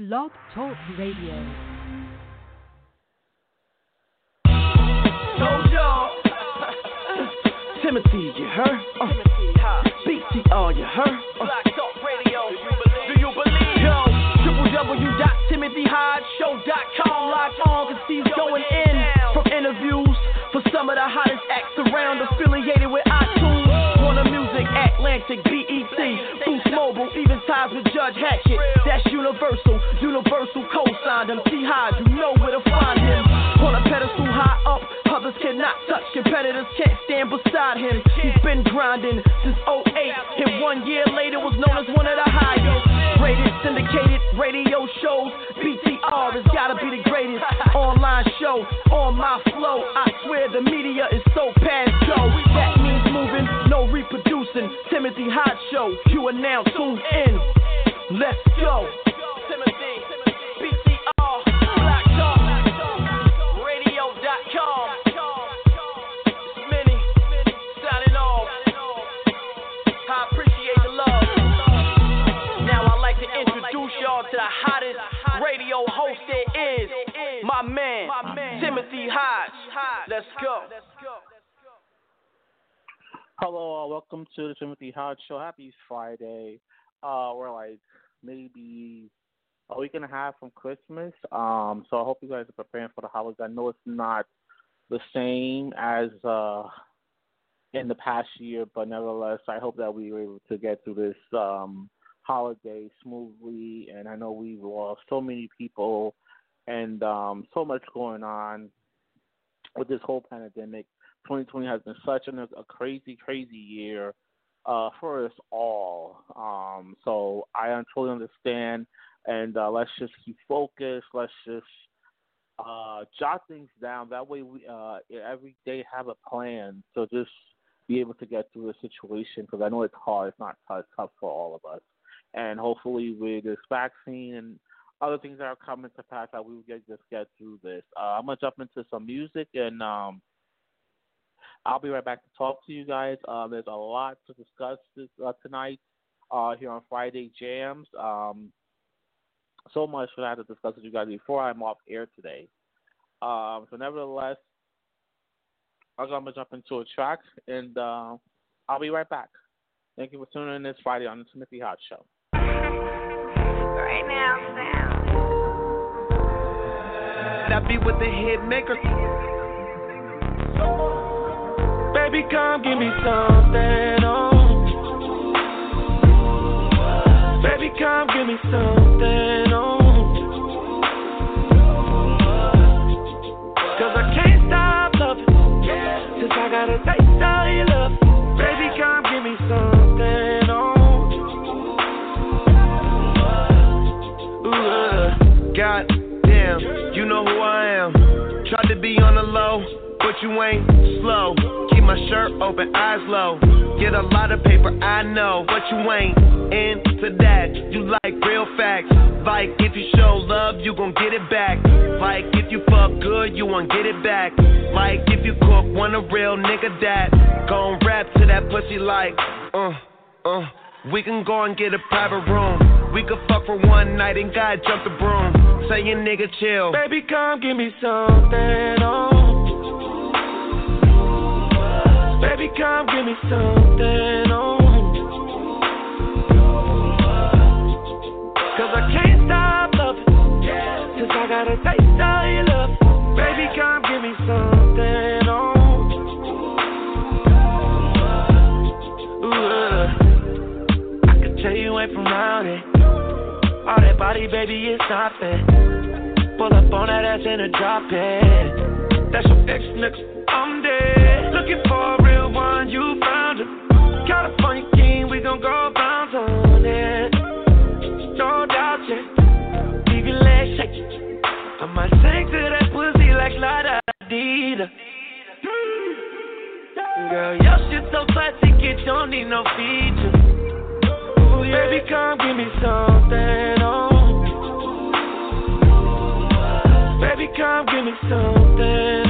Blog Talk Radio. Told y'all. Timothy, you heard? Uh, BTR, you heard? Uh, Black Talk Radio. do you believe? Yo, www.timothyhodgeshow.com. Log on, cause he's going in. From interviews for some of the hottest acts around, affiliated with iTunes. Warner Music, Atlantic, BET, Boost Mobile, even ties with Judge Hatchett. That's Universal, Universal co-signed him. T-Hod, you know where to find him. On a pedestal high up, others cannot touch. Competitors can't stand beside him. He's been grinding since 08, and one year later was known as one of the highest rated syndicated radio shows. BTR has gotta be the greatest online show on my flow. I swear the media is so past go. Timothy Hodge Show, you are now tuned in. Let's go. Timothy, BTR, Black Talk, Radio.com. It's Minnie, signing off. I appreciate the love. Now I'd like to introduce y'all to the hottest radio host there is. My man, Timothy Hodge. Let's go. Hello, uh, welcome to the Timothy Hodge Show. Happy Friday. Uh, we're like maybe a week and a half from Christmas. Um, so I hope you guys are preparing for the holidays. I know it's not the same as uh in the past year, but nevertheless, I hope that we were able to get through this um holiday smoothly. And I know we've lost so many people and um so much going on with this whole pandemic. 2020 has been such an, a crazy, crazy year uh, for us all. Um, so I totally understand, and uh, let's just keep focused. Let's just uh, jot things down. That way, we uh, every day have a plan. So just be able to get through the situation because I know it's hard. It's not tough, tough for all of us, and hopefully with this vaccine and other things that are coming to pass, that we will get just get through this. Uh, I'm gonna jump into some music and. Um, I'll be right back to talk to you guys. Uh, there's a lot to discuss this uh, tonight uh, here on Friday Jams. Um, so much that I have to discuss with you guys before I'm off air today. Um, so, nevertheless, I'm going to jump into a track and uh, I'll be right back. Thank you for tuning in this Friday on the Timothy Hodge Show. Right now, That be with the hit maker. Baby, come give me something, oh. Baby, come give me something, oh. Cause I can't stop loving. Since I got a taste eyes low. Get a lot of paper, I know, but you ain't into that. You like real facts. Like if you show love, you gon' get it back. Like if you fuck good, you won't get it back. Like if you cook, want a real nigga that gon' rap to that pussy like, uh, uh. We can go and get a private room. We could fuck for one night and God jump the broom. Say your nigga chill. Baby, come give me something, oh. Come give me something, oh. Cause I can't stop loving. Since I got a taste of your love. Baby, come give me something, oh. Ooh, uh. I could tell you ain't from around it. All that body, baby, is stopping. Pull up on that ass in a drop it. That's your ex nigga. I'm dead. Looking for don't need no features. Ooh, yeah. Baby, come give me something, oh. Baby, come give me something,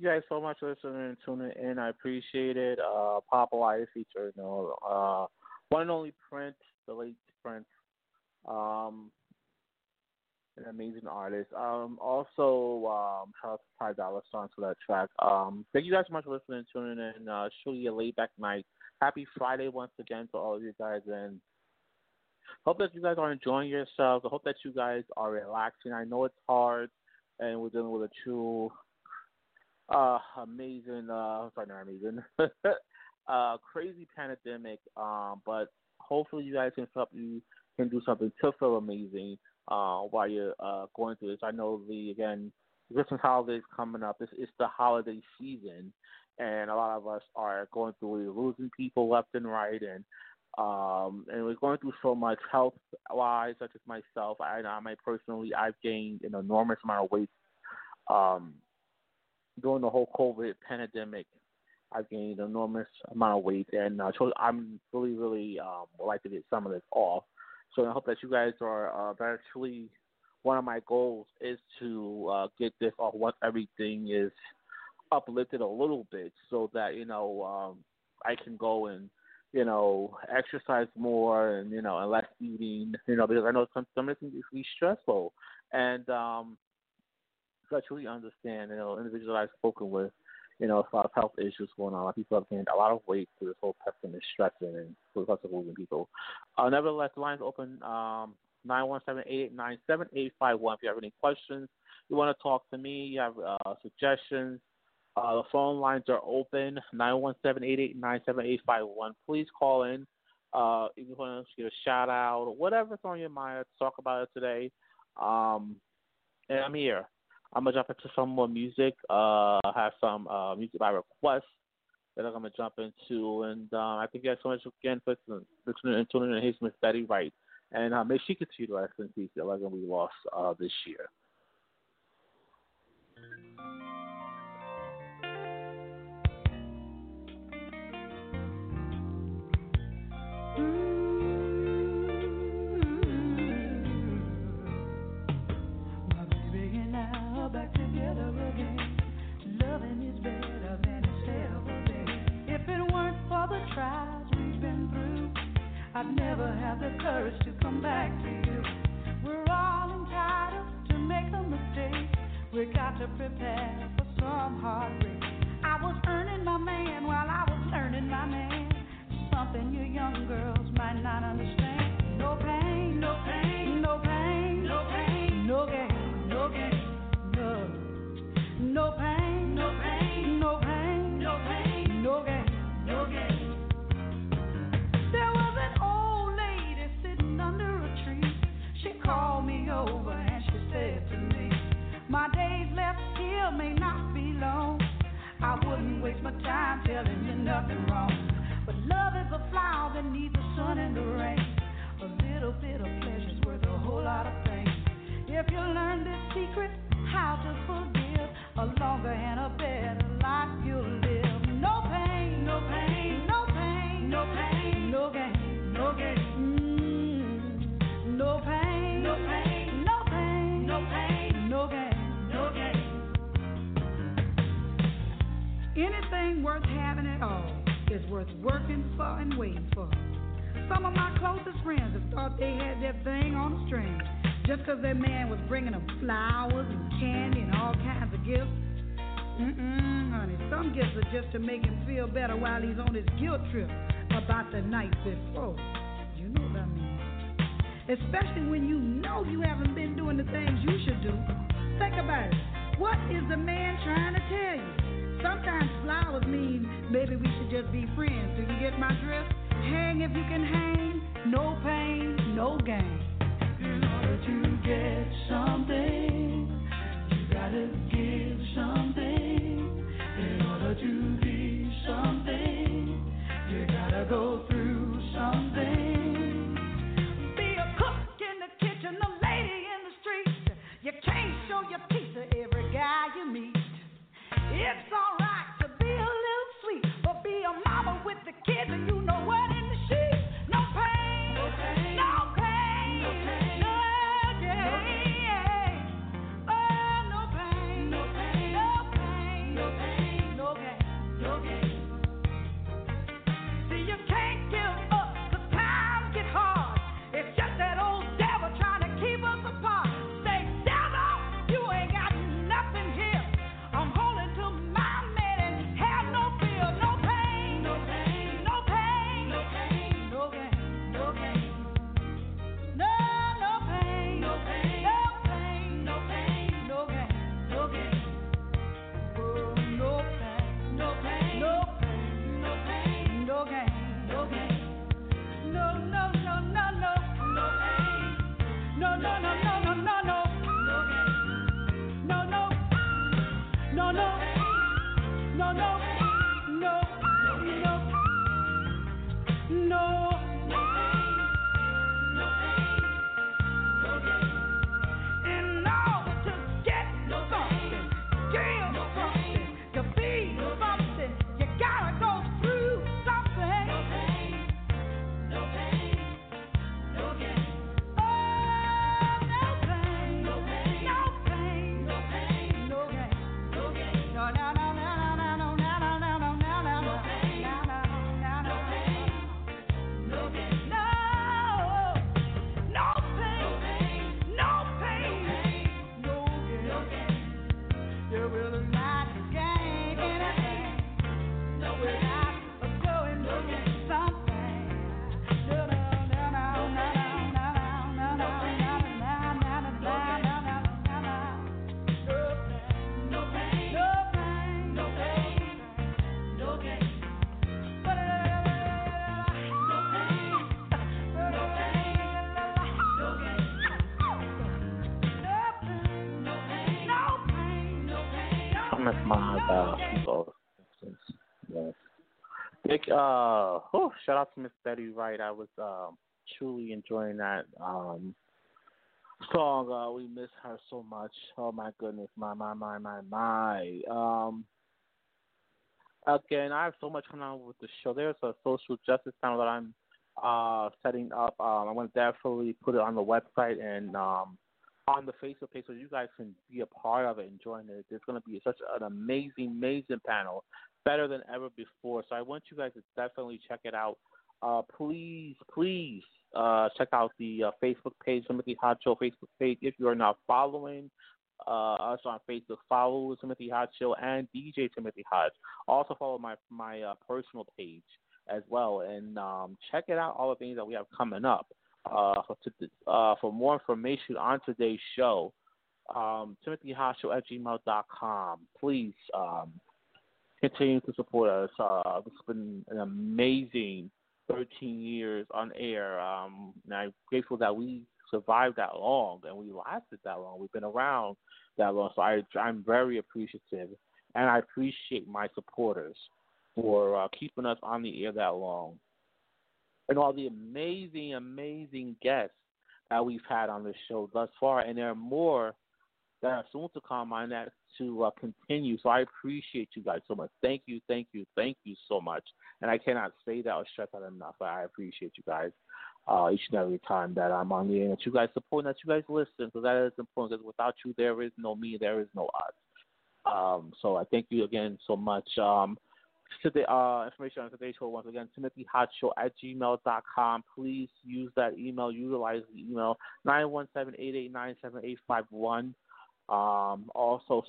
you guys so much for listening and tuning in. I appreciate it. Uh, Papa Life feature, you know, uh, one and only Prince, the late Prince, um, an amazing artist. Um, also, um, shout out to Ty for that track. Um, thank you guys so much for listening and tuning in. Uh, surely a laid back night. Happy Friday once again to all of you guys, and hope that you guys are enjoying yourselves. I hope that you guys are relaxing. I know it's hard, and we're dealing with a true uh, amazing, uh, sorry, not amazing, uh, crazy pandemic. Um, but hopefully you guys can help you can do something to feel amazing uh, while you're uh, going through this. I know the again Christmas holidays coming up. It's, it's the holiday season, and a lot of us are going through we're losing people left and right, and um, and we're going through so much health wise, such as myself. I, I might personally, I've gained an enormous amount of weight um, during the whole COVID pandemic. I've gained an enormous amount of weight, and uh, I'm really, really um, would like to get some of this off. So I hope that you guys are uh, actually one of my goals is to uh, get this off once everything is uplifted a little bit, so that you know um, I can go and you know exercise more and you know and less eating. You know because I know some some of it can be stressful, and um, I truly understand. You know individuals I've spoken with. You know, a lot of health issues going on. A lot of people have gained a lot of weight through this whole testing and stressing and because of losing people. Uh, nevertheless, the line's open. Um, 917-889-7851. If you have any questions, you want to talk to me, you have uh, suggestions, uh, the phone lines are open, 917-889-7851. Please call in. Uh, if you want to give a shout out or whatever's on your mind, talk about it today. Um, and I'm here. I'm to jump into some more music. Uh, I have some uh, music by request that I'm to jump into. And uh, I thank you guys so much again for listening and tuning in. Here's Miss Betty Wright and uh, may she continue to rest in peace. We lost uh, this year. I'd never have the courage to come back to you. Flower that needs the sun and the rain. A little bit of pleasure's worth a whole lot of pain. If you learn this secret, how to forgive, a longer and a better life you'll live. No pain, no pain, no pain, no pain, no gain, no gain. Mm, no pain. No pain, no pain, no pain, no gain, no gain. Anything worth worth working for and waiting for. Some of my closest friends have thought they had their thing on a string just because their man was bringing them flowers and candy and all kinds of gifts. Mm-mm, honey, some gifts are just to make him feel better while he's on his guilt trip about the night before. You know what I mean? especially when you know you haven't been doing the things you should do. Think about it. What is the man trying to tell you? Sometimes flowers mean maybe we should just be friends. Do you get my drift? Hang if you can hang, no pain, no gain. In order to get something, you gotta give something. In order to be something, you gotta go through something. your piece of every uh, oh, shout out to Miss Betty Wright. I was um, truly enjoying that um, song. Uh, we miss her so much. Oh my goodness, my my my my my. Um, again, I have so much coming on with the show. There's a social justice panel that I'm uh, setting up. Um, I'm going to definitely put it on the website and um, on the Facebook page so you guys can be a part of it and join it. It's going to be such an amazing, amazing panel, better than ever before. So I want you guys to definitely check it out. Uh, please, please uh, check out the uh, Facebook page, Timothy Hodge Show Facebook page. If you are not following uh, us on Facebook, follow Timothy Hodge Show and DJ Timothy Hodge. Also follow my my uh, personal page as well, and um, check it out. All the things that we have coming up. Uh, for, uh, for more information on today's show, um, TimothyHodgeShow at gmail.com. Please um, continue to support us. Uh, it's been an amazing 13 years on air. Um, and I'm grateful that we survived that long and we lasted that long. We've been around that long. So I, I'm very appreciative and I appreciate my supporters for uh, keeping us on the air that long. And all the amazing, amazing guests that we've had on this show thus far. And there are more that are soon to come that to uh, continue. So I appreciate you guys so much. Thank you, thank you, thank you so much. And I cannot say that or stress that enough. But I appreciate you guys uh, each and every time that I'm on the air. That you guys support, that you guys listen, because that is important. Because without you, there is no me, there is no us. Um, so I thank you again so much. Um, today, uh, information on today's show once again, timothyhodgeshow at gmail.com. Please use that email, utilize the email, 917-889-7851. Um, also,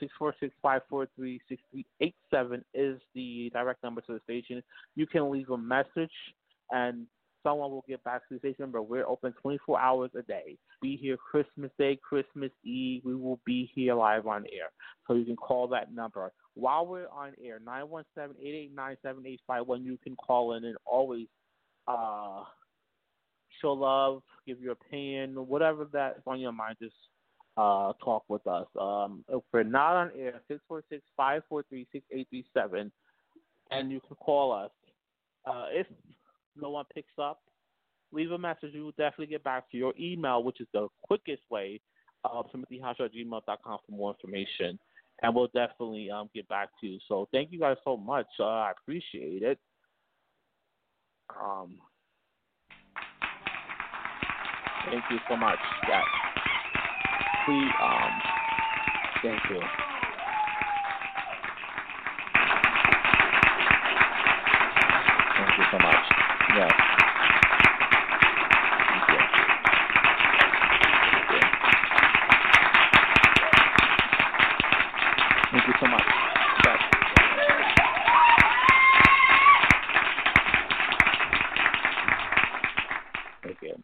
646-543-6387 is the direct number to the station. You can leave a message and someone will get back to the station number. We're open 24 hours a day. Be here Christmas Day, Christmas Eve. We will be here live on air. So you can call that number. While we're on air, 917-889-7851, you can call in and always uh, show love, give your opinion, whatever that's on your mind, just uh, talk with us. Um, if we're not on air, 646-543-6837, and you can call us. Uh, if no one picks up, leave a message. We will definitely get back to your email, which is the quickest way, uh, timothyhasha at gmail.com for more information. And we'll definitely um, get back to you. So thank you guys so much. Uh, I appreciate it. Um, thank you so much. Yes please, um, thank you. Thank you so much. Yes. Thank you. Thank you. Thank you so much. Yes. Thank you.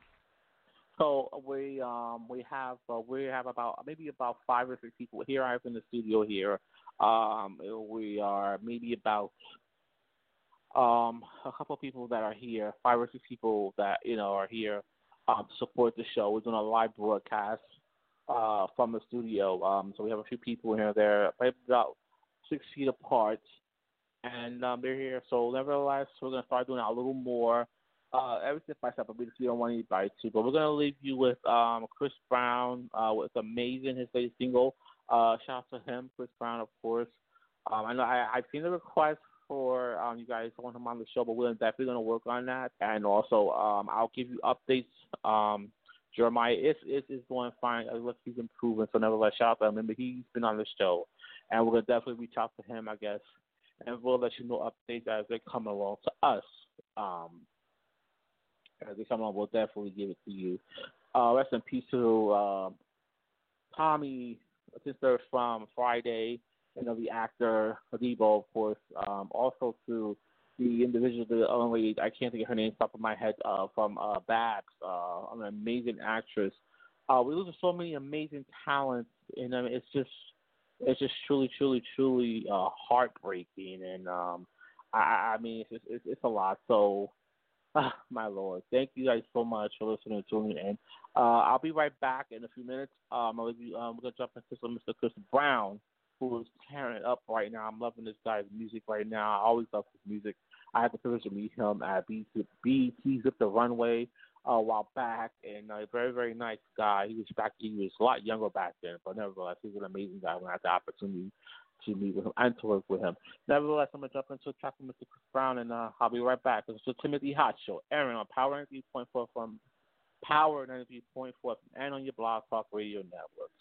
So we um we have uh, we have about maybe about five or six people here. I have in the studio here. Um, we are maybe about um a couple of people that are here. Five or six people that you know are here um, support the show. We're doing a live broadcast uh from the studio. Um, so we have a few people here. They're about six feet apart, and um, they're here. So nevertheless, we're gonna start doing a little more uh, everything by separate because we don't want anybody to. But we're gonna leave you with um, Chris Brown uh, with "Amazing," his latest single. Uh, shout out to him, Chris Brown, of course. Um, I know I, I've seen the request for um, you guys want him on the show, but we're definitely gonna work on that. And also, um, I'll give you updates. Um, Jeremih is is, is fine. Uh, look, he's improving. So nevertheless, shout out to him. Remember, he's been on the show, and we're gonna definitely reach out to him, I guess, and we'll let you know updates as they come along to us. Um, as they come on, we'll definitely give it to you. Uh, rest in peace to uh, Tommy Lister from Friday, you know, the actor, Adebo, of course. Um, also to the individual, the only, I can't think of her name top of my head, uh, from uh, Babs, uh, an amazing actress. Uh, we lose so many amazing talents, and I mean, it's just, it's just truly, truly, truly uh, heartbreaking, and um, I, I mean, it's, just, it's it's a lot. So Ah, my Lord. Thank you guys so much for listening to me, and Uh, I'll be right back in a few minutes. Um, I'll be, um, we're going to jump into some Mr. Chris Brown, who is tearing it up right now. I'm loving this guy's music right now. I always love his music. I had the privilege to meet him at BET's Rip the Runway uh, a while back, and a very, very nice guy. He was back, he was a lot younger back then, but nevertheless, he was an amazing guy when I had the opportunity to meet with him and to work with him. Nevertheless, I'm going to jump into a track with Mr. Chris Brown, and uh, I'll be right back. This is Timothy Hodge Show, airing on Power 93.4 from Power 93.4 and on your Blog Talk Radio Network.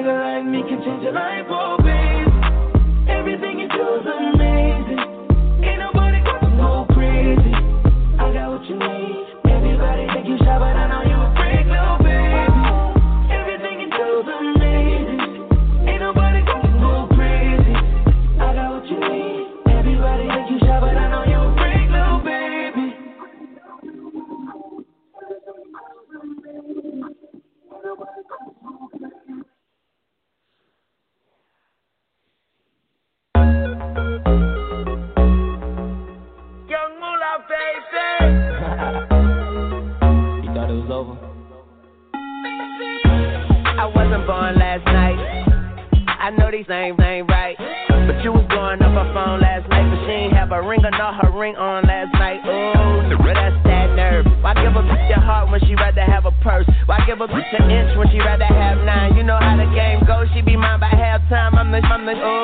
nigga like me can change a light bulb. coming oh, up.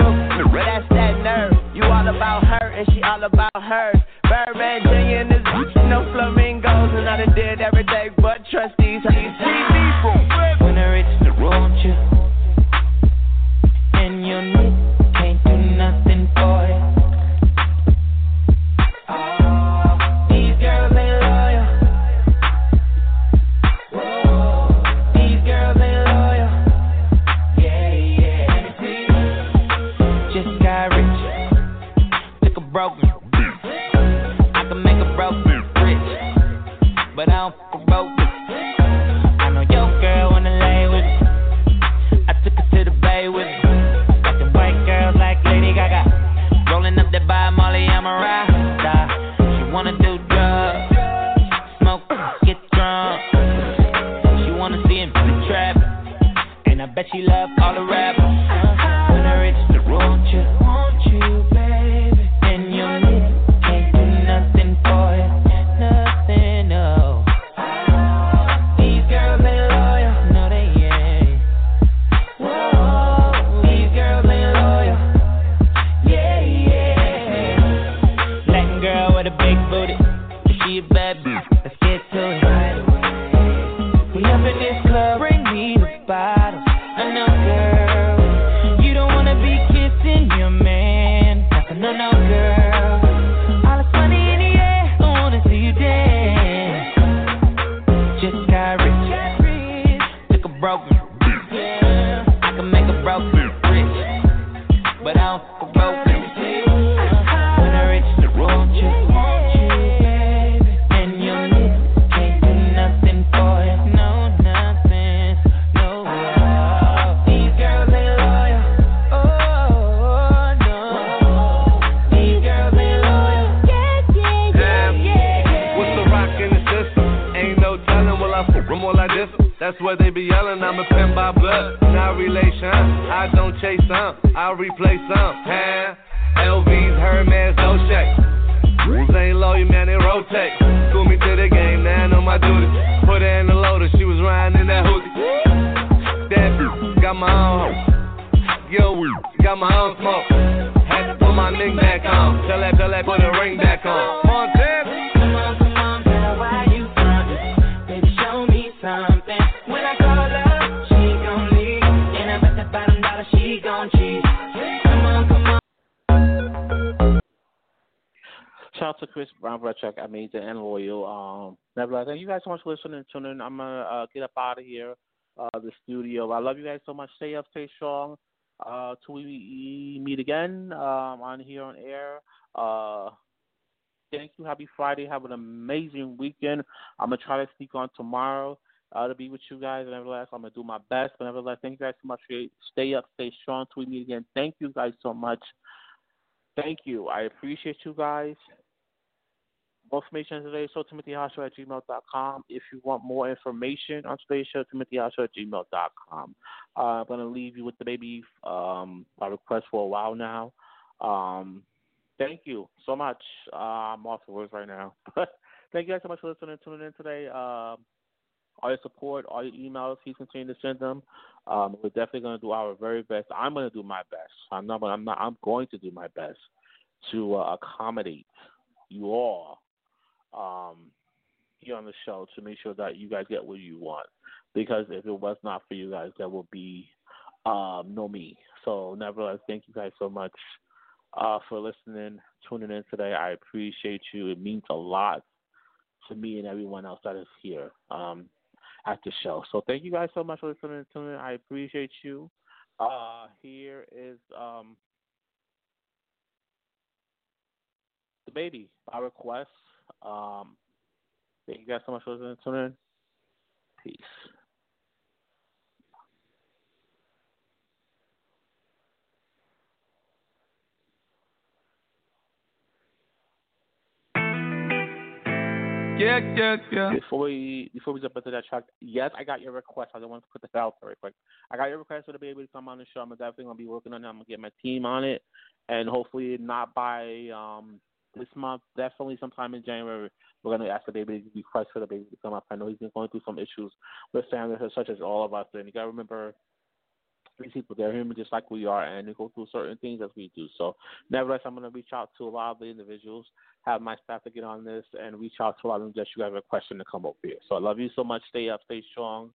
Know my. Put her in the loader, she was riding in that hoodie. That got my own. Yo, got my own smoke. Had to put my ring back on. Tell that, tell that, put a Chris Brown, Chuck, Amazing and Loyal. Um, nevertheless, thank you guys so much for listening and tuning in. I'm gonna uh, get up out of here, uh, the studio. I love you guys so much. Stay up, stay strong. Uh, till we meet again um, on here on air. Uh, thank you. Happy Friday. Have an amazing weekend. I'm gonna try to sneak on tomorrow uh, to be with you guys. Nevertheless, I'm gonna do my best. But nevertheless, thank you guys so much. Stay up, stay strong. Till we meet again. Thank you guys so much. Thank you. I appreciate you guys. More information on today's show, timothyhodgeshow at gmail.com. If you want more information on today's show, Timothy timothyhodgeshow at gmail.com. Uh, I'm going to leave you with DaBaby um, by request for a while now. Um, thank you so much. Uh, I'm off the words right now. thank you guys so much for listening and tuning in today. Um, all your support, all your emails, please continue to send them. Um, we're definitely going to do our very best. I'm going to do my best. I'm not. I'm not. I'm going to do my best to uh, accommodate you all um, here on the show to make sure that you guys get what you want. Because if it was not for you guys, there would be um, no me. So, nevertheless, thank you guys so much uh, for listening, tuning in today. I appreciate you. It means a lot to me and everyone else that is here um, at the show. So, thank you guys so much for listening and tuning in. I appreciate you. Uh, here is um, DaBaby by request. Um, thank you guys so much for listening in. Peace. Yeah, yeah, yeah. Before we before we jump into that track, yes, I got your request. I don't want to put this out very quick. I got your request for DaBaby to come on the show. I'm definitely gonna be working on it. I'm gonna get my team on it, and hopefully not by um this month. Definitely sometime in January, we're gonna ask DaBaby to request for DaBaby to come up. I know he's been going through some issues with family, such as all of us, and you gotta remember these people they're human just like we are and they go through certain things as we do. So nevertheless I'm gonna reach out to a lot of the individuals, have my staff to get on this and reach out to a lot of them just you have a question to come up here. So I love you so much. Stay up, stay strong.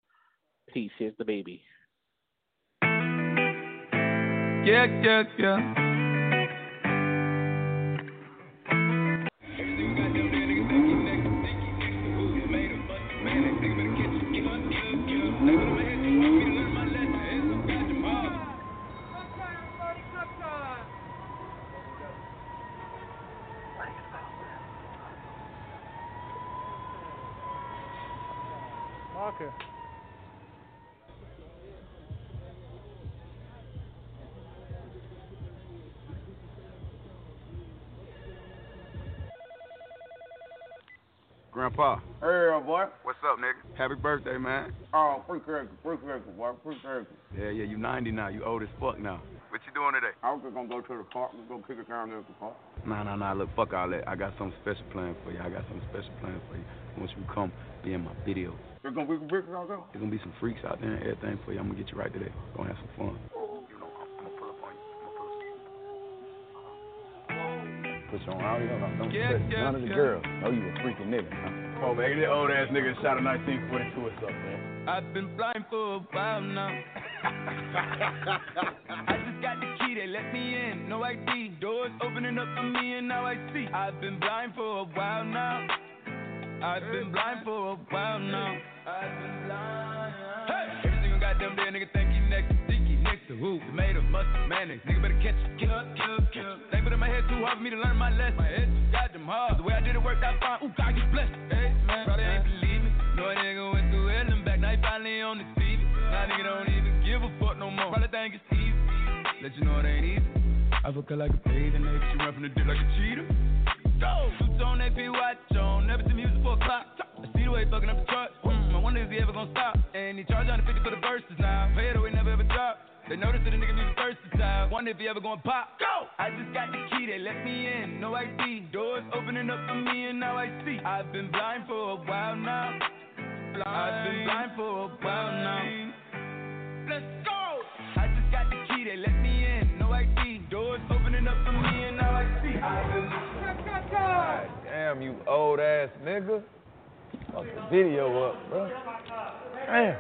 Peace. Here's DaBaby. Yeah, yeah, yeah. Grandpa. Hey, boy. What's up, nigga? Happy birthday, man. Oh, free turkey, free turkey, boy, free turkey. Yeah, yeah, you 90 now. You old as fuck now. What you doing today? I was just gonna go to the park. We're gonna kick it down there at the park. Nah, nah, nah. Look, fuck all that. I got something special planned for you. I got something special planned for you. Once you come, be in my video. There's gonna be some freaks out there? There's gonna be some freaks out there and everything for you. I'm gonna get you right today. Gonna have some fun. Put you on audio. Don't Yeah, yeah, yeah, none of the yeah. girls know oh, you a freaking nigga. Huh? On, man. That old ass nigga shot a 1942 or something, man. I've been blind for a while now. I just got the key, they let me in, no ID. Doors opening up for me, and now I see. I've been blind for a while now. I've been blind for a while now. I've been blind. Hey! Every single goddamn day, nigga think he next. To who? Tomato, mustard, mayonnaise. Nigga better catch it. Kill, kill, kill. They put in my head too hard for me to learn my lesson. My head too goddamn hard. The way I did it worked out fine. Ooh, God, get blessed. Hey, man, probably ain't believe me. No nigga went through hell and back. Now he finally on the TV. Now nigga don't even give a fuck no more. Probably think it's easy. Let you know it ain't easy. I fuck her like a baby, and she run from the dick like a cheetah. Go! Suits on, AP watch on. Never see music for a clock. I see the way he fucking up the truck. Mm, I wonder if he ever gonna stop. And he charge 150 for the verses now. Pay it away, never ever drop. They notice that the nigga music versatile. Wonder if he ever gonna pop. Go! I just got the key, they let me in. No ID. Doors opening up for me, and now I see. I've been blind for a while now. Blind. I've been blind for a while now. Let's go! I just got the key, they let me in. No ID. Doors opening up for me, and now I see. I've been God damn, you old ass nigga. Fuck the video up, bro. Damn.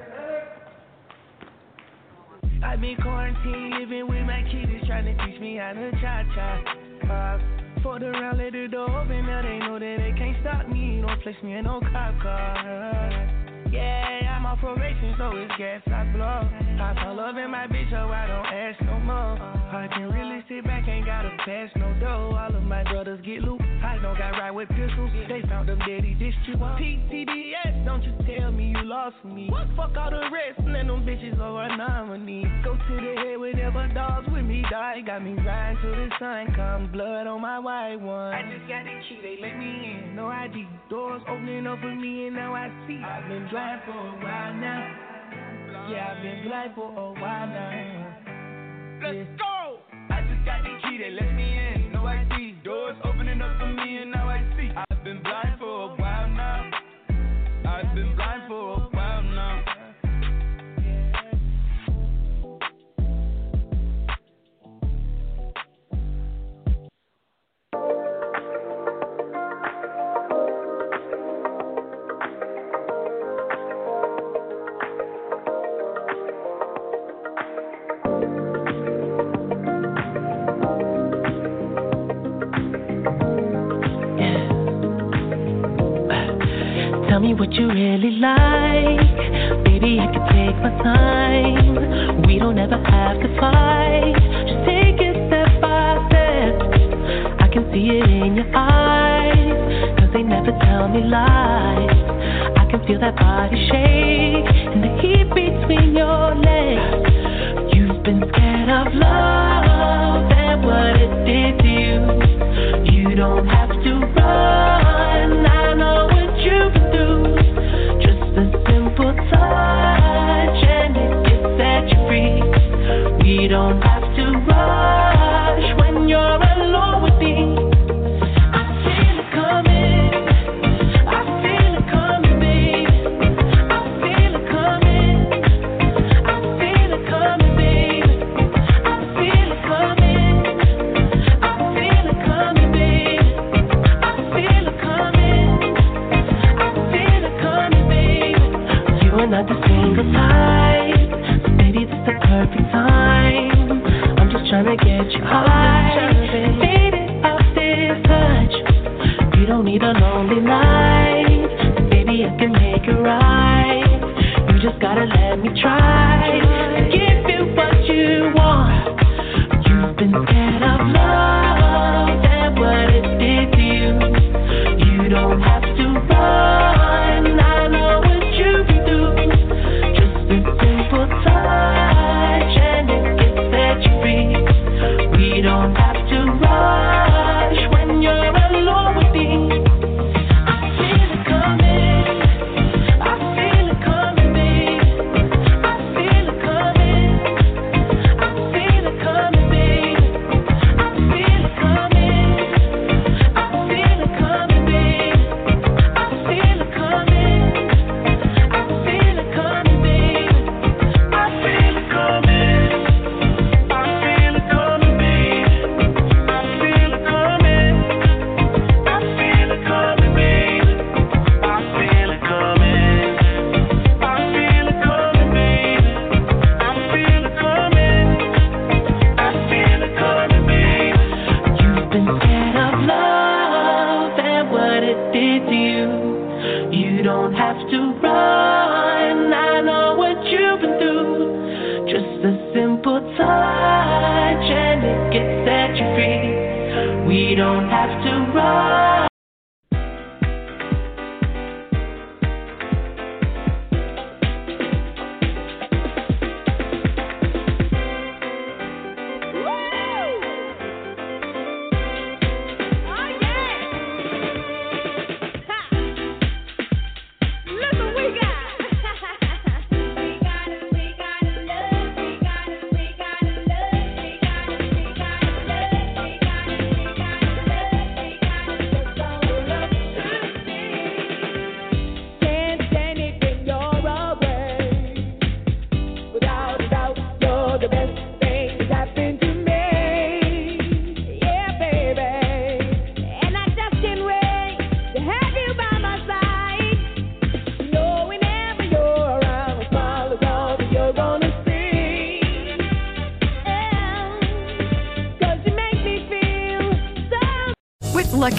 I've been quarantined, living with my kids, trying to teach me how to cha cha. Uh, for the round, let the door open, now they know that they can't stop me. Don't place me in no cop car. Yeah, I'm on probation, so it's gas I blow. I fall love in my bitch, so I don't ask no more. I can really sit back, ain't gotta pass no dough. All of my brothers get loot. I don't got right with pistols. They found them daddy you. PTDS, don't you tell me you lost me. Fuck all the rest, and them bitches are over nominee. Go to the head whenever dogs with me die. Got me riding till the sun come, blood on my white one. I just got the key, they let me in. No ID, doors opening up for me, and now I see. I've been blind for a while now. Yeah, I've been blind for a while now. Let's go! I just got the key, they let me in. No ID. Doors opening up for me, and now I see. We don't ever have to fight. Just take it step by step. I can see it in your eyes. Cause they never tell me lies. I can feel that body shake We